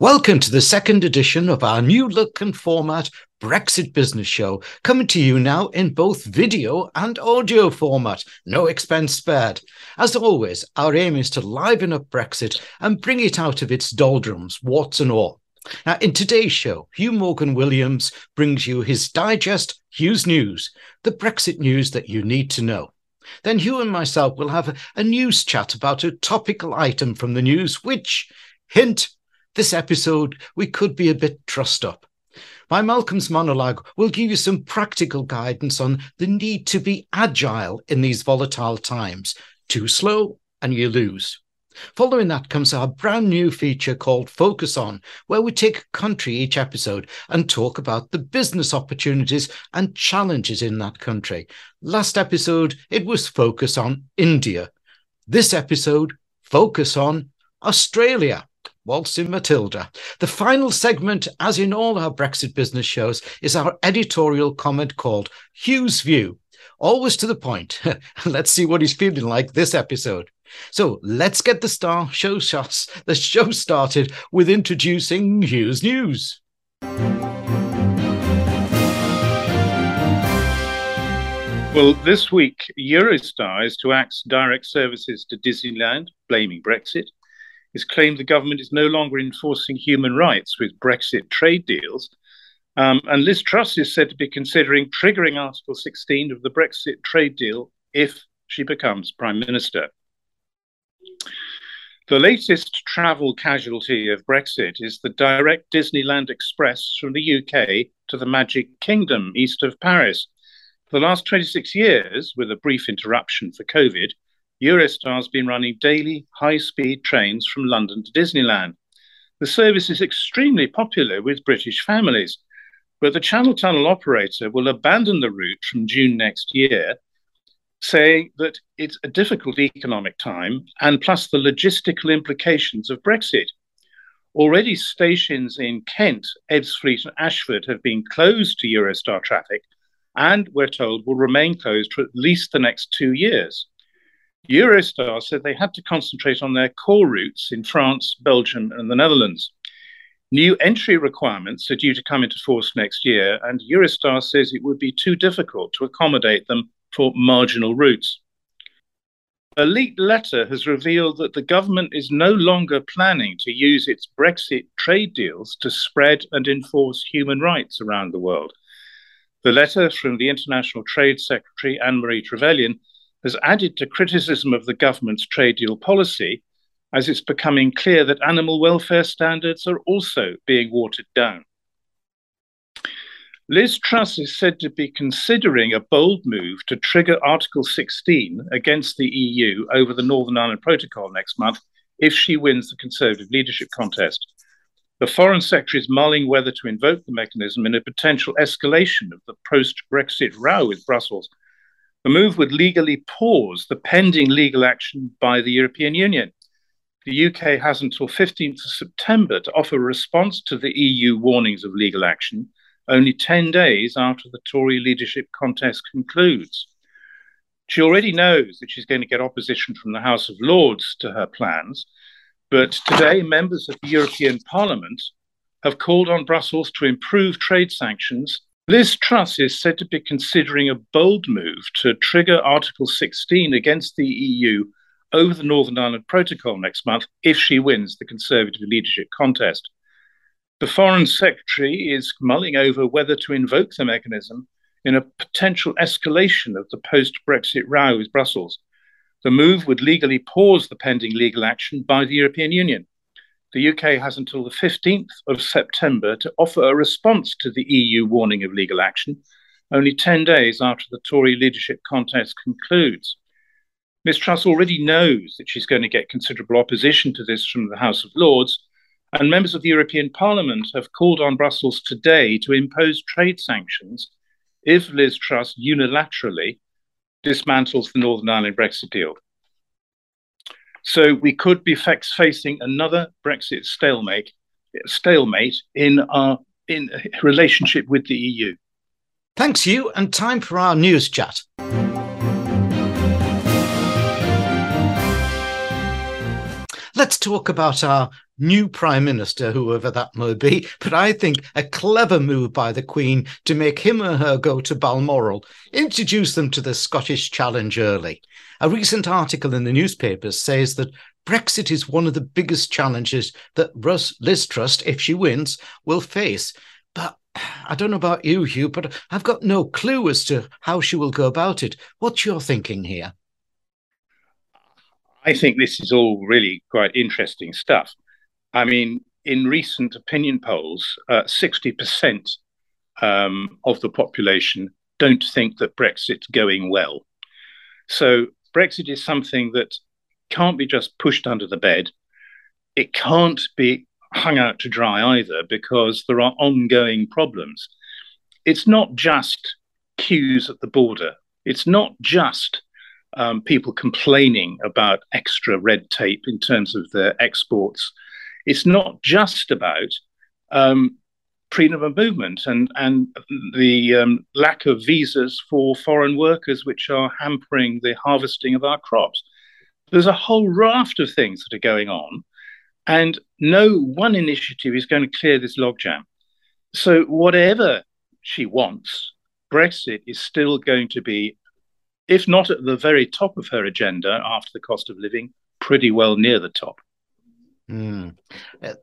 Welcome to the second edition of our new look and format Brexit Business Show, coming to you now in both video and audio format. No expense spared. As always, our aim is to liven up Brexit and bring it out of its doldrums, warts and all. Now, in today's show, Hugh Morgan Williams brings you his digest, Hugh's News, the Brexit news that you need to know. Then Hugh and myself will have a, a news chat about a topical item from the news, which, hint, this episode, we could be a bit trussed up. My Malcolm's monologue will give you some practical guidance on the need to be agile in these volatile times. Too slow, and you lose. Following that comes our brand new feature called Focus On, where we take a country each episode and talk about the business opportunities and challenges in that country. Last episode, it was Focus on India. This episode, Focus on Australia. Waltzing Matilda. The final segment, as in all our Brexit business shows, is our editorial comment called Hugh's View. Always to the point. let's see what he's feeling like this episode. So let's get the star show shots, the show started with introducing Hugh's News. Well, this week, Eurostar is to axe direct services to Disneyland, blaming Brexit has claimed the government is no longer enforcing human rights with Brexit trade deals. Um, and Liz Truss is said to be considering triggering Article 16 of the Brexit trade deal if she becomes Prime Minister. The latest travel casualty of Brexit is the direct Disneyland Express from the UK to the Magic Kingdom east of Paris. For the last 26 years, with a brief interruption for COVID, Eurostar has been running daily high speed trains from London to Disneyland. The service is extremely popular with British families, but the Channel Tunnel operator will abandon the route from June next year, saying that it's a difficult economic time and plus the logistical implications of Brexit. Already, stations in Kent, Ebbsfleet, and Ashford have been closed to Eurostar traffic and, we're told, will remain closed for at least the next two years. Eurostar said they had to concentrate on their core routes in France, Belgium, and the Netherlands. New entry requirements are due to come into force next year, and Eurostar says it would be too difficult to accommodate them for marginal routes. A leaked letter has revealed that the government is no longer planning to use its Brexit trade deals to spread and enforce human rights around the world. The letter from the International Trade Secretary Anne Marie Trevelyan has added to criticism of the government's trade deal policy as it's becoming clear that animal welfare standards are also being watered down. Liz Truss is said to be considering a bold move to trigger Article 16 against the EU over the Northern Ireland Protocol next month if she wins the Conservative leadership contest. The Foreign Secretary is mulling whether to invoke the mechanism in a potential escalation of the post Brexit row with Brussels the move would legally pause the pending legal action by the European Union. The UK has until 15th of September to offer a response to the EU warnings of legal action, only 10 days after the Tory leadership contest concludes. She already knows that she's going to get opposition from the House of Lords to her plans, but today members of the European Parliament have called on Brussels to improve trade sanctions Liz Truss is said to be considering a bold move to trigger Article 16 against the EU over the Northern Ireland Protocol next month if she wins the Conservative leadership contest. The Foreign Secretary is mulling over whether to invoke the mechanism in a potential escalation of the post Brexit row with Brussels. The move would legally pause the pending legal action by the European Union the UK has until the 15th of September to offer a response to the EU warning of legal action, only 10 days after the Tory leadership contest concludes. Ms Truss already knows that she's going to get considerable opposition to this from the House of Lords, and members of the European Parliament have called on Brussels today to impose trade sanctions if Liz Truss unilaterally dismantles the Northern Ireland Brexit deal. So we could be facing another Brexit stalemate, stalemate in our in relationship with the EU. Thanks, Hugh, and time for our news chat. Let's talk about our new Prime Minister, whoever that may be, but I think a clever move by the Queen to make him or her go to Balmoral, introduce them to the Scottish challenge early. A recent article in the newspapers says that Brexit is one of the biggest challenges that Liz Truss, if she wins, will face. But I don't know about you, Hugh, but I've got no clue as to how she will go about it. What's your thinking here? I think this is all really quite interesting stuff. I mean, in recent opinion polls, uh, 60% um, of the population don't think that Brexit's going well. So Brexit is something that can't be just pushed under the bed. It can't be hung out to dry either because there are ongoing problems. It's not just queues at the border. It's not just um, people complaining about extra red tape in terms of their exports it's not just about um, freedom of movement and and the um, lack of visas for foreign workers, which are hampering the harvesting of our crops. There's a whole raft of things that are going on, and no one initiative is going to clear this logjam. So whatever she wants, Brexit is still going to be, if not at the very top of her agenda after the cost of living, pretty well near the top. Mm.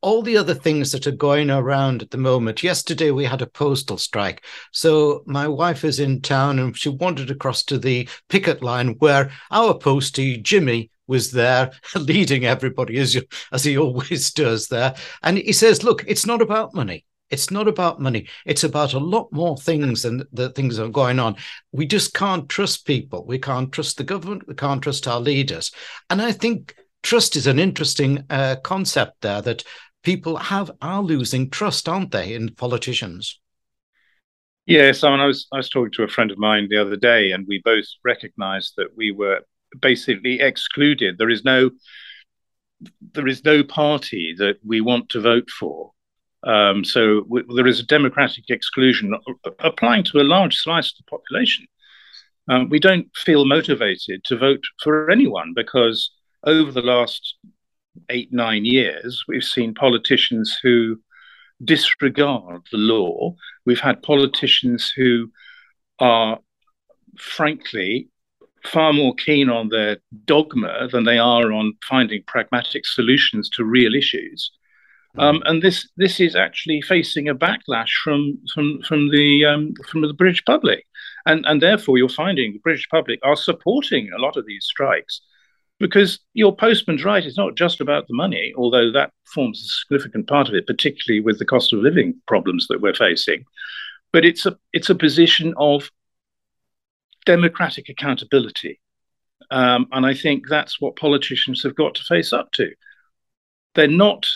All the other things that are going around at the moment. Yesterday we had a postal strike. So my wife is in town and she wandered across to the picket line where our postie, Jimmy, was there leading everybody as, you, as he always does there. And he says, look, it's not about money. It's not about money. It's about a lot more things than the things that are going on. We just can't trust people. We can't trust the government. We can't trust our leaders. And I think trust is an interesting uh, concept there that people have are losing trust, aren't they, in politicians? Yes, I, mean, I was I was talking to a friend of mine the other day, and we both recognised that we were basically excluded. There is no there is no party that we want to vote for. Um, so w- there is a democratic exclusion applying to a large slice of the population. Um, we don't feel motivated to vote for anyone because over the last eight, nine years, we've seen politicians who disregard the law. We've had politicians who are, frankly, far more keen on their dogma than they are on finding pragmatic solutions to real issues. Mm. Um, and this this is actually facing a backlash from from from the um, from the British public, and and therefore you're finding the British public are supporting a lot of these strikes because your postman's right. It's not just about the money, although that forms a significant part of it, particularly with the cost of living problems that we're facing. But it's a it's a position of democratic accountability, um, and I think that's what politicians have got to face up to. They're not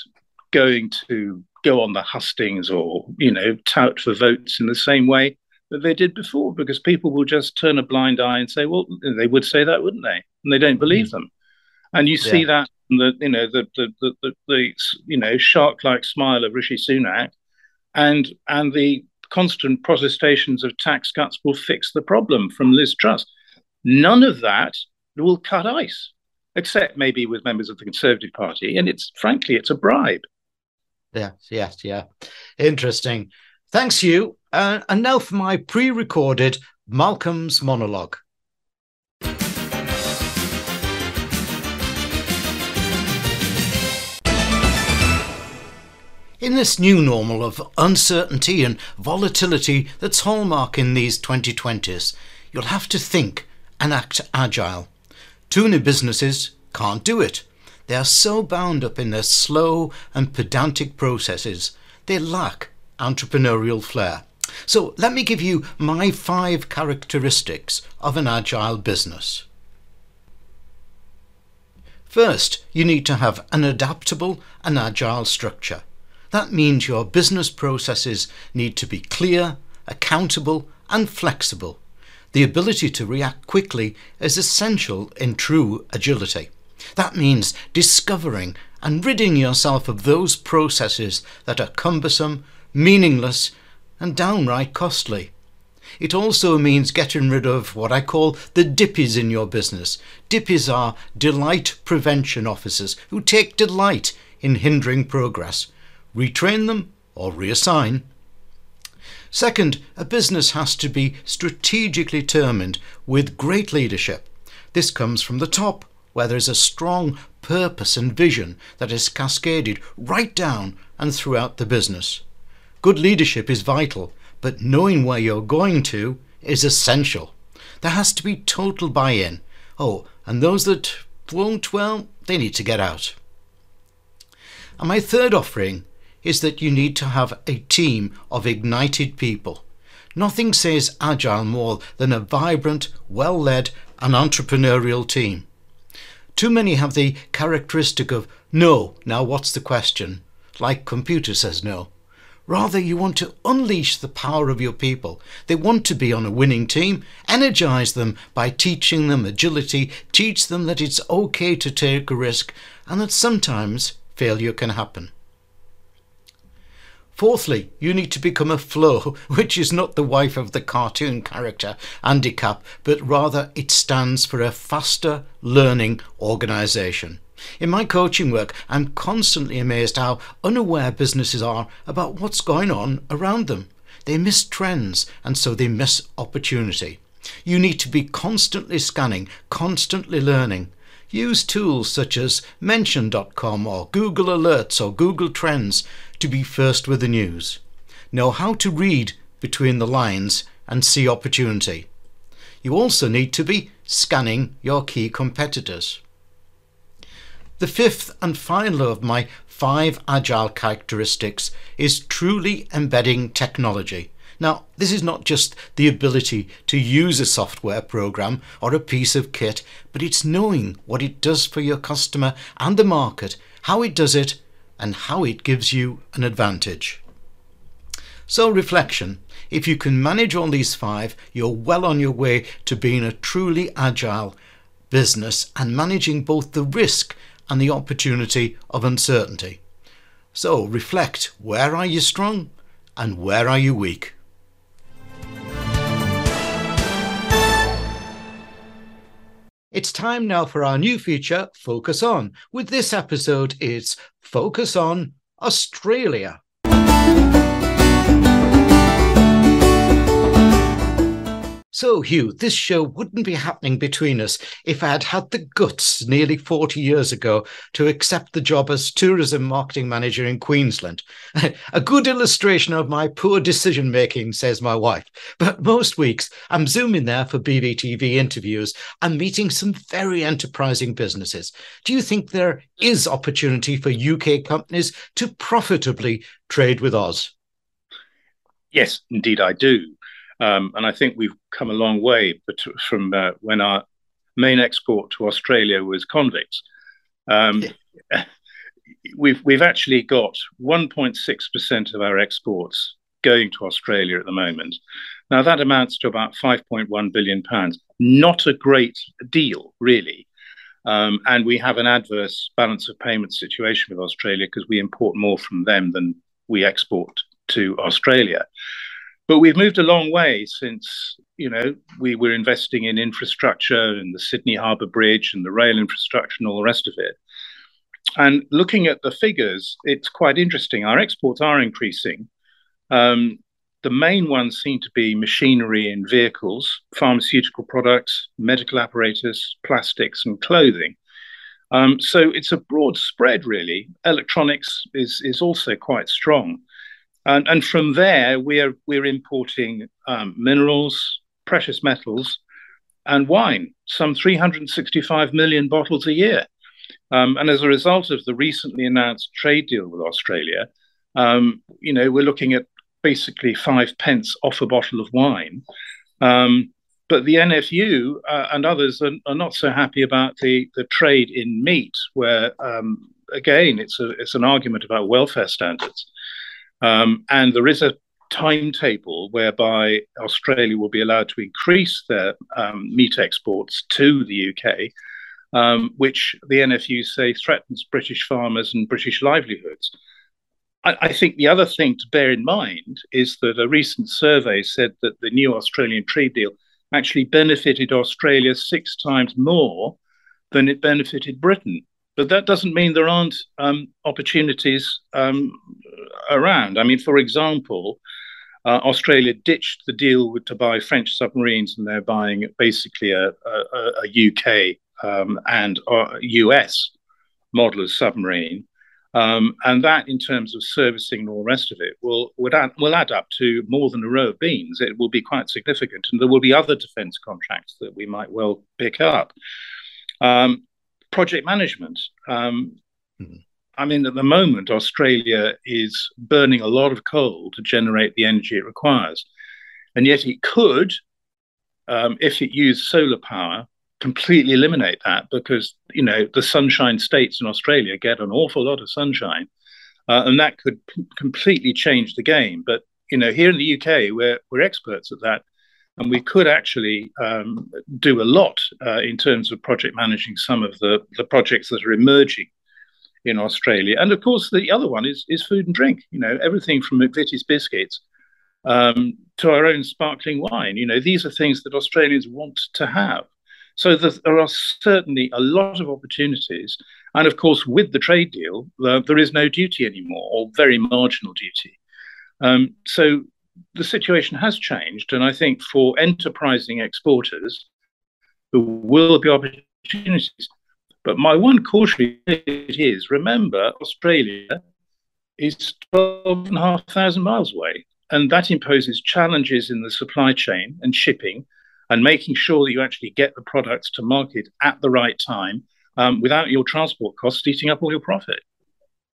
going to go on the hustings or you know tout for votes in the same way that they did before, because people will just turn a blind eye and say, well, they would say that, wouldn't they? And they don't believe mm. them. And you see yeah. that the you know the the, the the, the you know shark-like smile of Rishi Sunak, and and the constant protestations of tax cuts will fix the problem from Liz Truss. None of that will cut ice, except maybe with members of the Conservative Party, and it's frankly it's a bribe. Yes, yes, yeah. Interesting. Thanks, Hugh. Uh, and now for my pre-recorded Malcolm's monologue. In this new normal of uncertainty and volatility that's hallmarking these 2020s, you'll have to think and act agile. Tuna businesses can't do it. They are so bound up in their slow and pedantic processes, they lack entrepreneurial flair. So let me give you my five characteristics of an agile business. First, you need to have an adaptable and agile structure. That means your business processes need to be clear, accountable, and flexible. The ability to react quickly is essential in true agility. That means discovering and ridding yourself of those processes that are cumbersome, meaningless, and downright costly. It also means getting rid of what I call the dippies in your business. Dippies are delight prevention officers who take delight in hindering progress. Retrain them or reassign. Second, a business has to be strategically determined with great leadership. This comes from the top, where there is a strong purpose and vision that is cascaded right down and throughout the business. Good leadership is vital, but knowing where you're going to is essential. There has to be total buy in. Oh, and those that won't, well, they need to get out. And my third offering is that you need to have a team of ignited people. Nothing says agile more than a vibrant, well led, and entrepreneurial team. Too many have the characteristic of no, now what's the question? Like computer says no. Rather, you want to unleash the power of your people. They want to be on a winning team. Energize them by teaching them agility, teach them that it's okay to take a risk and that sometimes failure can happen. Fourthly, you need to become a FLO, which is not the wife of the cartoon character Andy Capp, but rather it stands for a faster learning organisation. In my coaching work, I'm constantly amazed how unaware businesses are about what's going on around them. They miss trends and so they miss opportunity. You need to be constantly scanning, constantly learning. Use tools such as Mention.com or Google Alerts or Google Trends to be first with the news. Know how to read between the lines and see opportunity. You also need to be scanning your key competitors. The fifth and final of my five agile characteristics is truly embedding technology. Now, this is not just the ability to use a software program or a piece of kit, but it's knowing what it does for your customer and the market, how it does it, and how it gives you an advantage. So, reflection if you can manage all these five, you're well on your way to being a truly agile business and managing both the risk and the opportunity of uncertainty. So reflect where are you strong and where are you weak? It's time now for our new feature, Focus On. With this episode, it's Focus On Australia. So, Hugh, this show wouldn't be happening between us if I had had the guts nearly 40 years ago to accept the job as tourism marketing manager in Queensland. A good illustration of my poor decision making, says my wife. But most weeks, I'm zooming there for BVTV interviews and meeting some very enterprising businesses. Do you think there is opportunity for UK companies to profitably trade with Oz? Yes, indeed, I do. Um, and I think we've come a long way from uh, when our main export to Australia was convicts. Um. We've we've actually got 1.6% of our exports going to Australia at the moment. Now that amounts to about 5.1 billion pounds. Not a great deal, really. Um, and we have an adverse balance of payment situation with Australia because we import more from them than we export to Australia. But we've moved a long way since, you know, we were investing in infrastructure and the Sydney Harbour Bridge and the rail infrastructure and all the rest of it. And looking at the figures, it's quite interesting. Our exports are increasing. Um, the main ones seem to be machinery and vehicles, pharmaceutical products, medical apparatus, plastics, and clothing. Um, so it's a broad spread, really. Electronics is, is also quite strong. And, and from there, we're, we're importing um, minerals, precious metals, and wine, some 365 million bottles a year. Um, and as a result of the recently announced trade deal with Australia, um, you know, we're looking at basically five pence off a bottle of wine. Um, but the NFU uh, and others are, are, not so happy about the, the trade in meat, where um, again, it's a it's an argument about welfare standards. Um, and there is a timetable whereby Australia will be allowed to increase their um, meat exports to the UK, um, which the NFU say threatens British farmers and British livelihoods. I, I, think the other thing to bear in mind is that a recent survey said that the new Australian trade deal actually benefited Australia six times more than it benefited Britain. But that doesn't mean there aren't um, opportunities um, around. I mean, for example, uh, Australia ditched the deal with, to buy French submarines, and they're buying basically a, a, a UK um, and a US model of submarine. Um, and that, in terms of servicing and all the rest of it, will would add, will add up to more than a row of beans. It will be quite significant, and there will be other defence contracts that we might well pick up. Um, project management. Um, mm-hmm. I mean, at the moment, Australia is burning a lot of coal to generate the energy it requires. And yet it could, um, if it used solar power, completely eliminate that because, you know, the sunshine states in Australia get an awful lot of sunshine. Uh, and that could p- completely change the game. But, you know, here in the UK, we're, we're experts at that. And we could actually um, do a lot uh, in terms of project managing some of the, the projects that are emerging in Australia. And of course, the other one is is food and drink. You know, everything from McVitie's biscuits um, to our own sparkling wine. You know, these are things that Australians want to have. So there are certainly a lot of opportunities. And of course, with the trade deal, there is no duty anymore, or very marginal duty. Um, so the situation has changed. And I think for enterprising exporters, there will be opportunities. But my one caution is remember, Australia is 12,500 miles away. And that imposes challenges in the supply chain and shipping and making sure that you actually get the products to market at the right time um, without your transport costs eating up all your profit.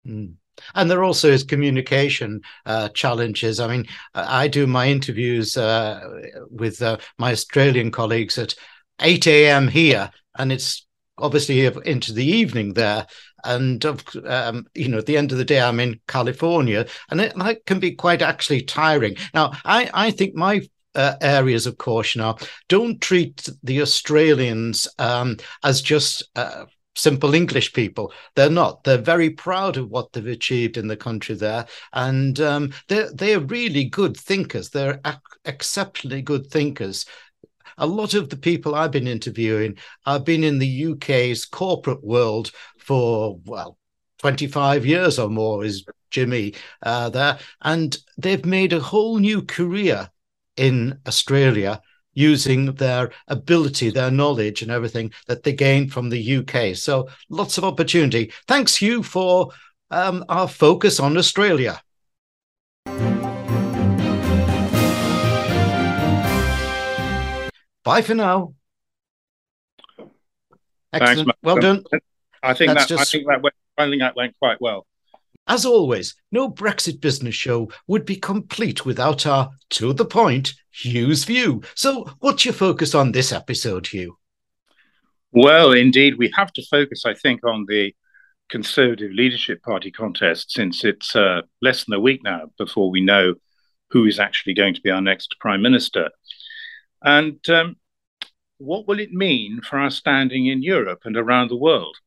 Mm. And there also is communication uh, challenges. I mean, I do my interviews uh, with uh, my Australian colleagues at 8 a.m. here, and it's obviously into the evening there. And um, you know, at the end of the day, I'm in California, and it, it can be quite actually tiring. Now, I I think my uh, areas of caution are don't treat the Australians um, as just uh, simple English people. They're not. They're very proud of what they've achieved in the country there, and um, they're they're really good thinkers. They're ac- exceptionally good thinkers, a lot of the people I've been interviewing have been in the UK's corporate world for, well, 25 years or more is Jimmy uh, there. And they've made a whole new career in Australia using their ability, their knowledge, and everything that they gained from the UK. So lots of opportunity. Thanks, Hugh, for um, our focus on Australia. Bye for now. Excellent. Thanks, well done. I think that just... I think that went, I think that went quite well. As always, no Brexit business show would be complete without our to the point Hugh's view. So, what's your focus on this episode, Hugh? Well, indeed, we have to focus, I think, on the Conservative Leadership Party contest since it's uh, less than a week now before we know who is actually going to be our next Prime Minister. And um, what will it mean for our standing in Europe and around the world?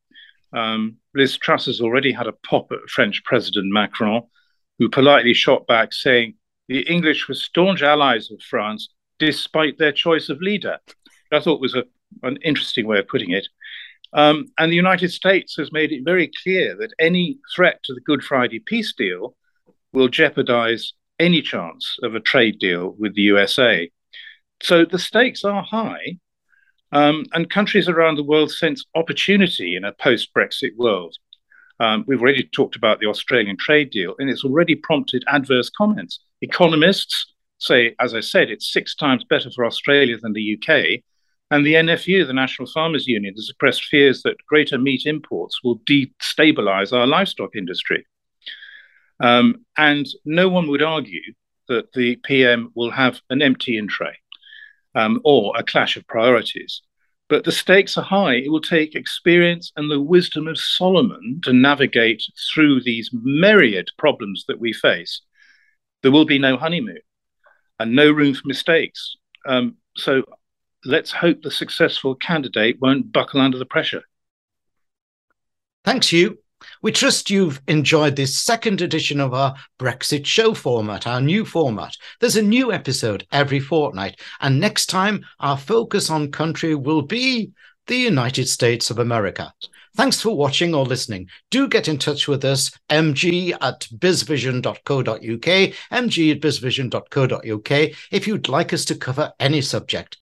Um, Liz Truss has already had a pop at French President Macron, who politely shot back, saying the English were staunch allies of France despite their choice of leader. I thought was a, an interesting way of putting it. Um, and the United States has made it very clear that any threat to the Good Friday peace deal will jeopardize any chance of a trade deal with the USA. So the stakes are high, um, and countries around the world sense opportunity in a post Brexit world. Um, we've already talked about the Australian trade deal, and it's already prompted adverse comments. Economists say, as I said, it's six times better for Australia than the UK. And the NFU, the National Farmers Union, has expressed fears that greater meat imports will destabilize our livestock industry. Um, and no one would argue that the PM will have an empty in tray um, or a clash of priorities. But the stakes are high. It will take experience and the wisdom of Solomon to navigate through these myriad problems that we face. There will be no honeymoon and no room for mistakes. Um, so let's hope the successful candidate won't buckle under the pressure. Thanks, Hugh. We trust you've enjoyed this second edition of our Brexit show format, our new format. There's a new episode every fortnight, and next time our focus on country will be the United States of America. Thanks for watching or listening. Do get in touch with us, mg at bizvision.co.uk, mg at bizvision.co.uk, if you'd like us to cover any subject.